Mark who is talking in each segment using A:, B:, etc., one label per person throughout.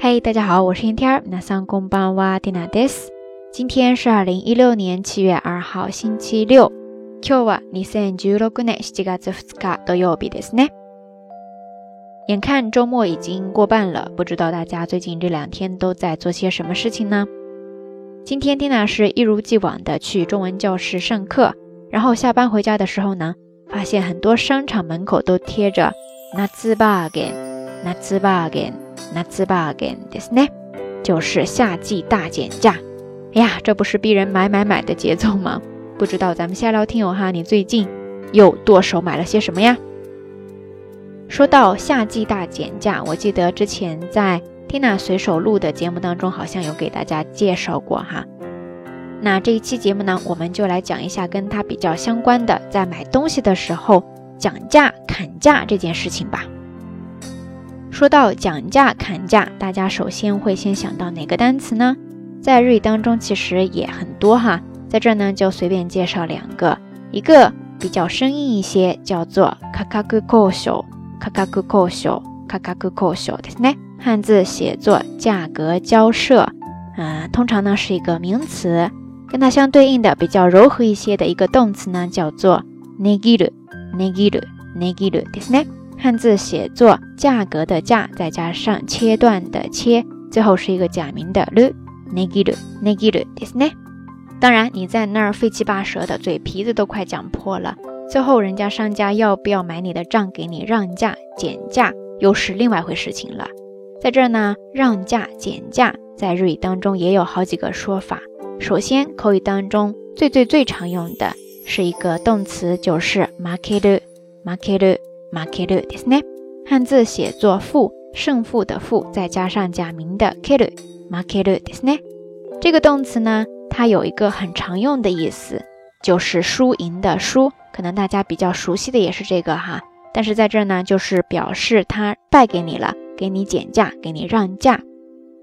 A: 嘿，大家好，我是天天。那上公班哇蒂娜です。今天是二零一六年七月二号，星期六。今日は二千十六年七月二日土曜日ですね。眼看周末已经过半了，不知道大家最近这两天都在做些什么事情呢？今天蒂娜是一如既往的去中文教室上课，然后下班回家的时候呢，发现很多商场门口都贴着夏バーゲン、夏バーゲン。 那次吧，again，ですね，就是夏季大减价。哎呀，这不是逼人买买买的节奏吗？不知道咱们下聊听友哈，你最近又剁手买了些什么呀？说到夏季大减价，我记得之前在 Tina 随手录的节目当中，好像有给大家介绍过哈。那这一期节目呢，我们就来讲一下跟它比较相关的，在买东西的时候讲价砍价这件事情吧。 说到讲价砍价，大家首先会先想到哪个单词呢？在日语当中其实也很多哈，在这呢就随便介绍两个，一个比较生硬一些，叫做卡卡库扣手，卡卡库扣手，卡卡库扣手的呢，汉字写作价格交涉，嗯，通常呢是一个名词，跟它相对应的比较柔和一些的一个动词呢叫做 negiru，negiru，negiru 的呢。汉字写作价格的价，再加上切断的切，最后是一个假名的 lu negiru negiru ですね。当然，你在那儿费七八舌的，嘴皮子都快讲破了，最后人家商家要不要买你的账，给你让价减价，又是另外一回事情了。在这儿呢，让价减价在日语当中也有好几个说法。首先，口语当中最最最常用的是一个动词，就是 makeru makeru。マケルですね。汉字写作负胜负的负，再加上假名的ケル，マケルですね。这个动词呢，它有一个很常用的意思，就是输赢的输。可能大家比较熟悉的也是这个哈。但是在这呢，就是表示他败给你了，给你减价，给你让价。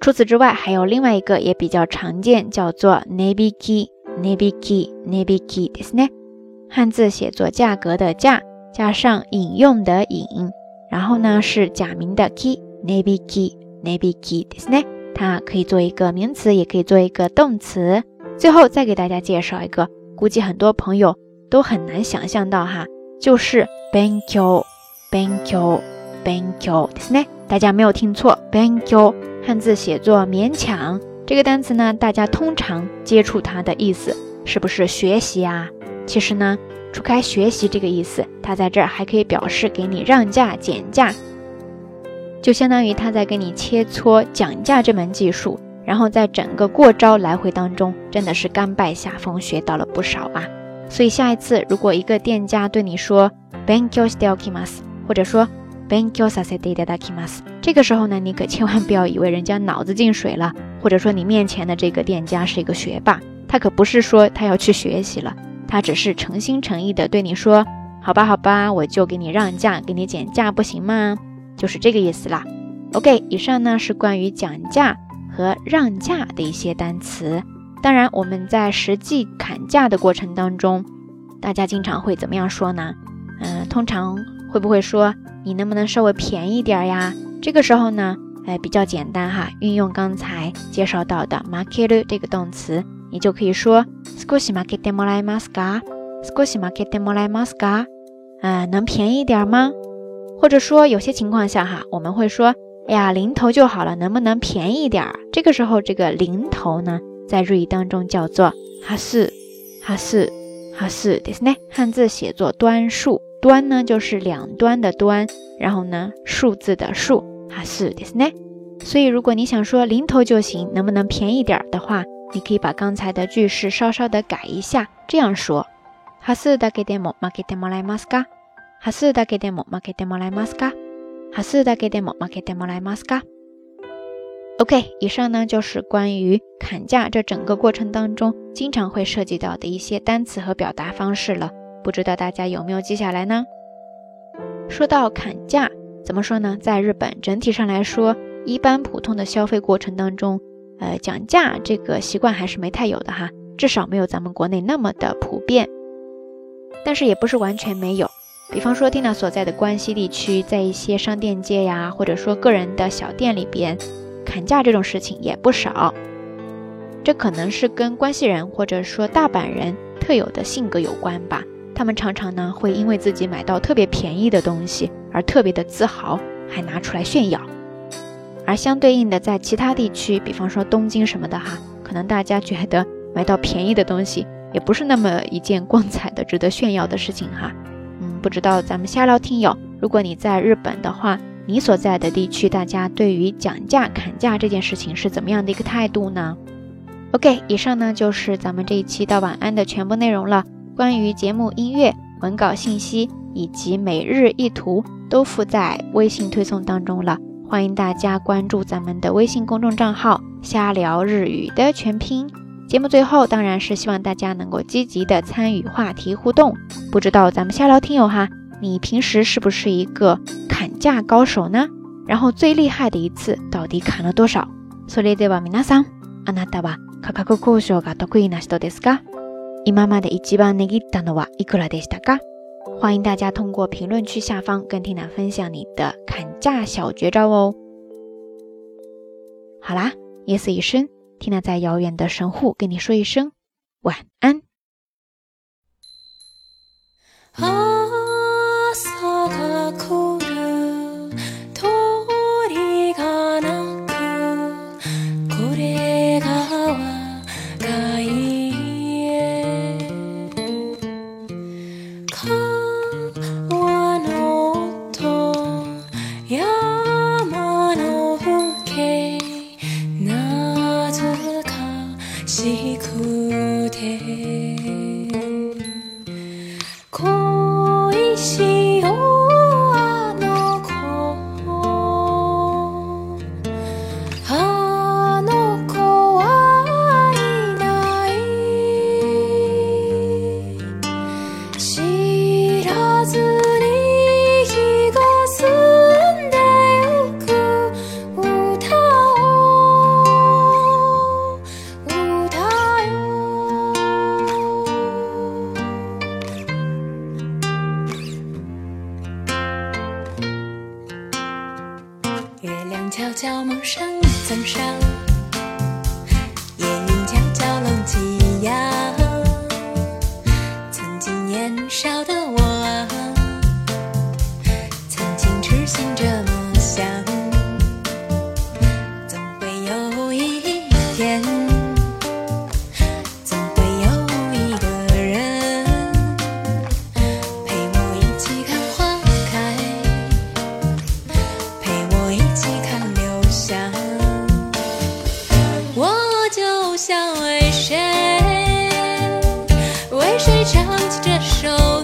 A: 除此之外，还有另外一个也比较常见，叫做ネビキ、ネビキ、ネビキですね。汉字写作价格的价。 ”。加上引用的引，然后呢是假名的 key，nabi key，nabi key，ですね。它可以做一个名词，也可以做一个动词。最后再给大家介绍一个，估计很多朋友都很难想象到哈，就是 banku，banku，banku，ですね。大家没有听错，banku 汉字写作勉强。这个单词呢，大家通常接触它的意思是不是学习啊？其实呢。除开学习这个意思， 它在这儿还可以表示给你让价减价，就相当于他在跟你切磋讲价这门技术。然后在整个过招来回当中，真的是甘拜下风，学到了不少啊。所以下一次如果一个店家对你说 “Banku s t i l k i m a s 或者说 “Banku sasete dadakimas”，这个时候呢，你可千万不要以为人家脑子进水了，或者说你面前的这个店家是一个学霸，他可不是说他要去学习了。他只是诚心诚意的对你说：“好吧，好吧，我就给你让价，给你减价，不行吗？”就是这个意思啦。OK，以上呢是关于讲价和让价的一些单词。当然，我们在实际砍价的过程当中，大家经常会怎么样说呢？嗯，通常会不会说你能不能稍微便宜点呀？这个时候呢，哎，比较简单哈，运用刚才介绍到的 market 这个动词。你就可以说少し負けてもらえますか？ 少し負けてもらえますか？啊，能便宜点吗？或者说有些情况下哈，我们会说，哎呀，零头就好了，能不能便宜点儿？这个时候这个零头呢，在日语当中叫做哈数，哈数，哈数ですね。汉字写作端数，端呢就是两端的端，然后呢数字的数，哈数ですね。所以如果你想说零头就行，能不能便宜点儿的话？你可以把刚才的句式稍稍的改一下，这样说： ハスだけでも負けてもらえますか？ハスだけでも負けてもらえますか？ハスだけでも負けてもらえますか？OK，以上呢就是关于砍价这整个过程当中经常会涉及到的一些单词和表达方式了，不知道大家有没有记下来呢？说到砍价，怎么说呢？在日本整体上来说，一般普通的消费过程当中。呃，讲价这个习惯还是没太有的哈，至少没有咱们国内那么的普遍。 但是也不是完全没有，比方说 Tina 所在的关西地区，在一些商店街呀，或者说个人的小店里边，砍价这种事情也不少。这可能是跟关西人或者说大阪人特有的性格有关吧。他们常常呢会因为自己买到特别便宜的东西而特别的自豪，还拿出来炫耀。而相对应的，在其他地区，比方说东京什么的哈，可能大家觉得买到便宜的东西也不是那么一件光彩的、值得炫耀的事情哈。嗯，不知道咱们瞎聊听友，如果你在日本的话，你所在的地区，大家对于讲价、砍价这件事情是怎么样的一个态度呢？OK，以上呢就是咱们这一期到晚安的全部内容了。关于节目音乐、文稿信息以及每日一图都附在微信推送当中了。欢迎大家关注咱们的微信公众账号“瞎聊日语”的全拼。节目最后当然是希望大家能够积极的参与话题互动。不知道咱们瞎聊听友哈，你平时是不是一个砍价高手呢？然后最厉害的一次到底砍了多少？それでは皆さん、あなたは価格交渉が得意な人ですか？今まで一番値切ったのはいくらでしたか？欢迎大家通过评论区下方跟缇娜分享你的砍价小绝招哦。好啦，夜色已深， 听了在遥远的神户跟你说一声晚安。
B: 心。月亮悄悄蒙上一层纱，夜云悄悄拢起腰。曾经年少的我啊，曾经痴心这么想。唱起这首？